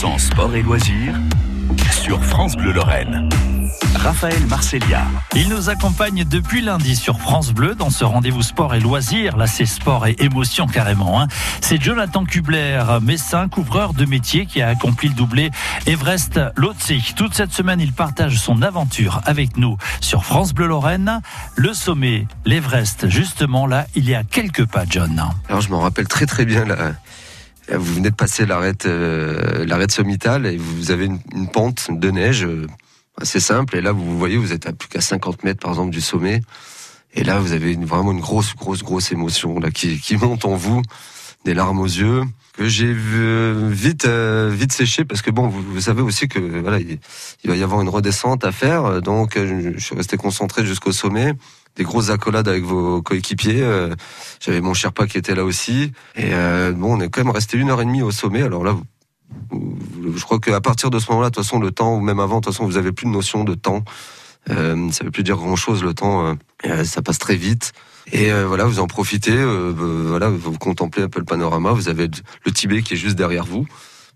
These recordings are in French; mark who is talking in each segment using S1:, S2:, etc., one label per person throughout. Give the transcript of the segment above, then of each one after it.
S1: 100% sport et loisirs sur France Bleu Lorraine. Raphaël Marcelia.
S2: Il nous accompagne depuis lundi sur France Bleu dans ce rendez-vous sport et loisirs. Là, c'est sport et émotion carrément. Hein. C'est Jonathan Kubler, médecin, couvreur de métier qui a accompli le doublé Everest-Lhotse. Toute cette semaine, il partage son aventure avec nous sur France Bleu Lorraine. Le sommet, l'Everest, justement là, il y a quelques pas, John.
S3: Alors, je m'en rappelle très très bien là. Vous venez de passer l'arête euh, l'arête sommitale et vous avez une, une pente de neige euh, assez simple. Et là, vous voyez, vous êtes à plus qu'à 50 mètres, par exemple, du sommet. Et là, vous avez une, vraiment une grosse, grosse, grosse émotion là qui, qui monte en vous, des larmes aux yeux que j'ai vite, euh, vite séché parce que bon, vous, savez aussi que voilà, il, va y avoir une redescente à faire. Donc, je, je suis resté concentré jusqu'au sommet des grosses accolades avec vos coéquipiers. Euh, J'avais mon Sherpa qui était là aussi. Et euh, bon, on est quand même resté une heure et demie au sommet. Alors là, je crois qu'à partir de ce moment-là, de toute façon, le temps, ou même avant, de toute façon, vous avez plus de notion de temps. Euh, ça veut plus dire grand-chose, le temps, euh, ça passe très vite. Et euh, voilà, vous en profitez, euh, voilà, vous contemplez un peu le panorama. Vous avez le Tibet qui est juste derrière vous.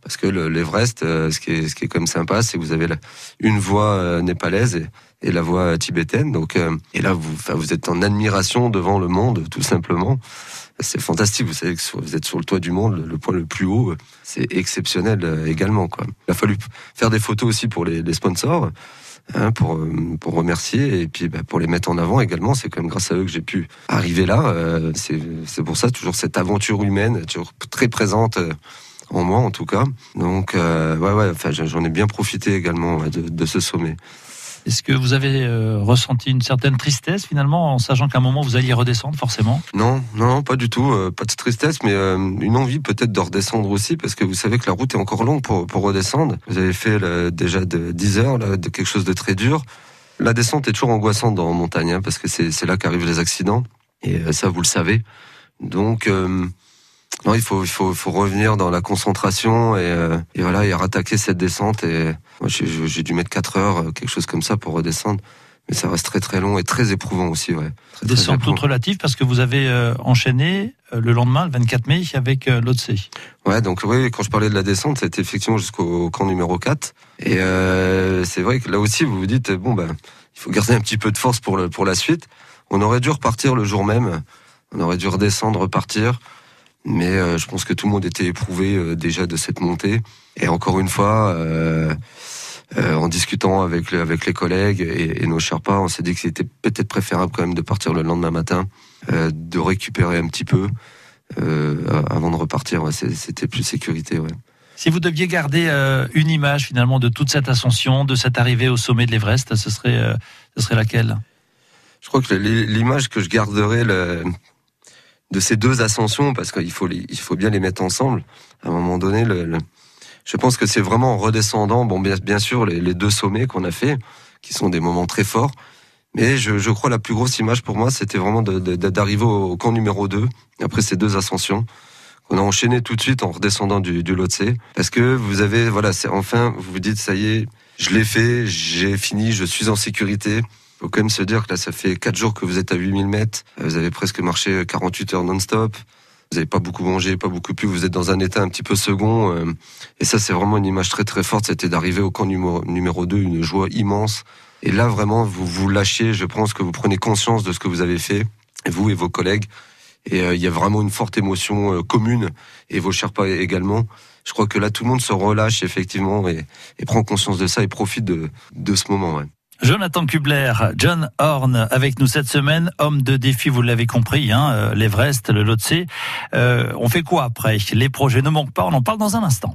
S3: Parce que l'Everest, ce, qui est, ce qui est même sympa, c'est que vous avez la, une voie népalaise et, la voie tibétaine. Donc, euh, et là, vous, vous êtes en admiration devant le monde, tout simplement. C'est fantastique. Vous savez que vous êtes sur le toit du monde, le point le plus haut. C'est exceptionnel euh, également. Quoi. Il a fallu faire des photos aussi pour les sponsors. Hein, pour pour remercier et puis bah, pour les mettre en avant également. C'est quand même grâce à eux que j'ai pu arriver là. Euh, c'est pour ça toujours cette aventure humaine toujours très présente euh, en moi en tout cas. Donc euh, ouais ouais j'en ai bien profité également de ce sommet
S2: est-ce que vous avez euh, ressenti une certaine tristesse finalement en sachant qu'à un moment vous alliez redescendre forcément?
S3: Non, non, pas du tout. Euh, pas de tristesse, mais euh, une envie peut-être de redescendre aussi parce que vous savez que la route est encore longue pour, redescendre. Vous avez fait déjà de 10 heures, de quelque chose de très dur. La descente est toujours angoissante la montagne hein, parce que c'est là qu'arrivent les accidents et ça vous le savez. Donc non, il faut, il faut, faut revenir dans la concentration et, euh, et voilà, et rattaquer cette descente. Et moi, j'ai dû mettre 4 heures, euh, quelque chose comme ça, pour redescendre. Mais ça reste très très long et très éprouvant aussi, ouais. Très,
S2: descente toute relative parce que vous avez euh, enchaîné euh, le lendemain, le 24 mai, avec euh, l'Otse.
S3: Ouais, donc oui, quand je parlais de la descente, c'était effectivement jusqu'au camp numéro 4. Et euh, c'est vrai que là aussi, vous vous dites, bon, ben, il faut garder un petit peu de force pour, le, pour la suite. On aurait dû repartir le jour même. On aurait dû redescendre, repartir. Mais euh, je pense que tout le monde était éprouvé euh, déjà de cette montée. Et encore une fois, euh, en discutant avec, le, avec les collègues et, et nos Sherpas, on s'est dit que c'était peut-être préférable quand même de partir le lendemain matin, de récupérer un petit peu avant de repartir. Ouais, c'était plus sécurité. Ouais.
S2: Si vous deviez garder une image finalement de toute cette ascension, de cette arrivée au sommet de l'Everest, ce serait, ce serait laquelle?
S3: Je crois que l'image que je garderais, le, de ces deux ascensions, parce qu'il faut, il faut bien les mettre ensemble. À un moment donné, je pense que c'est vraiment en redescendant, bon, bien, sûr, les, deux sommets qu'on a fait, qui sont des moments très forts. Mais je, je crois la plus grosse image pour moi, c'était vraiment d'arriver au, camp numéro 2, après ces deux ascensions qu'on a enchaîné tout de suite en redescendant du, du Lhotse. Parce que vous avez, voilà, c'est enfin, vous vous dites, ça y est, je l'ai fait, j'ai fini, je suis en sécurité faut quand même se dire que là, ça fait 4 jours que vous êtes à 8000 mètres. Vous avez presque marché 48 heures non-stop. Vous n'avez pas beaucoup mangé, pas beaucoup pu. Vous êtes dans un état un petit peu second. Euh, et ça, c'est vraiment une image très très forte. C'était d'arriver au camp numéro, numéro 2, une joie immense. Et là, vraiment, vous vous lâchez. Je pense que vous prenez conscience de ce que vous avez fait, vous et vos collègues. Et euh, il y a vraiment une forte émotion euh, commune. Et vos Sherpas également. Je crois que là, tout le monde se relâche effectivement et, prend conscience de ça et profite de, de ce moment.
S2: Jonathan Kubler, John Horn avec nous cette semaine, homme de défi, vous l'avez compris, hein, l'Everest, le Lhotse. Euh, on fait quoi après? Les projets ne manquent pas, on en parle dans un instant.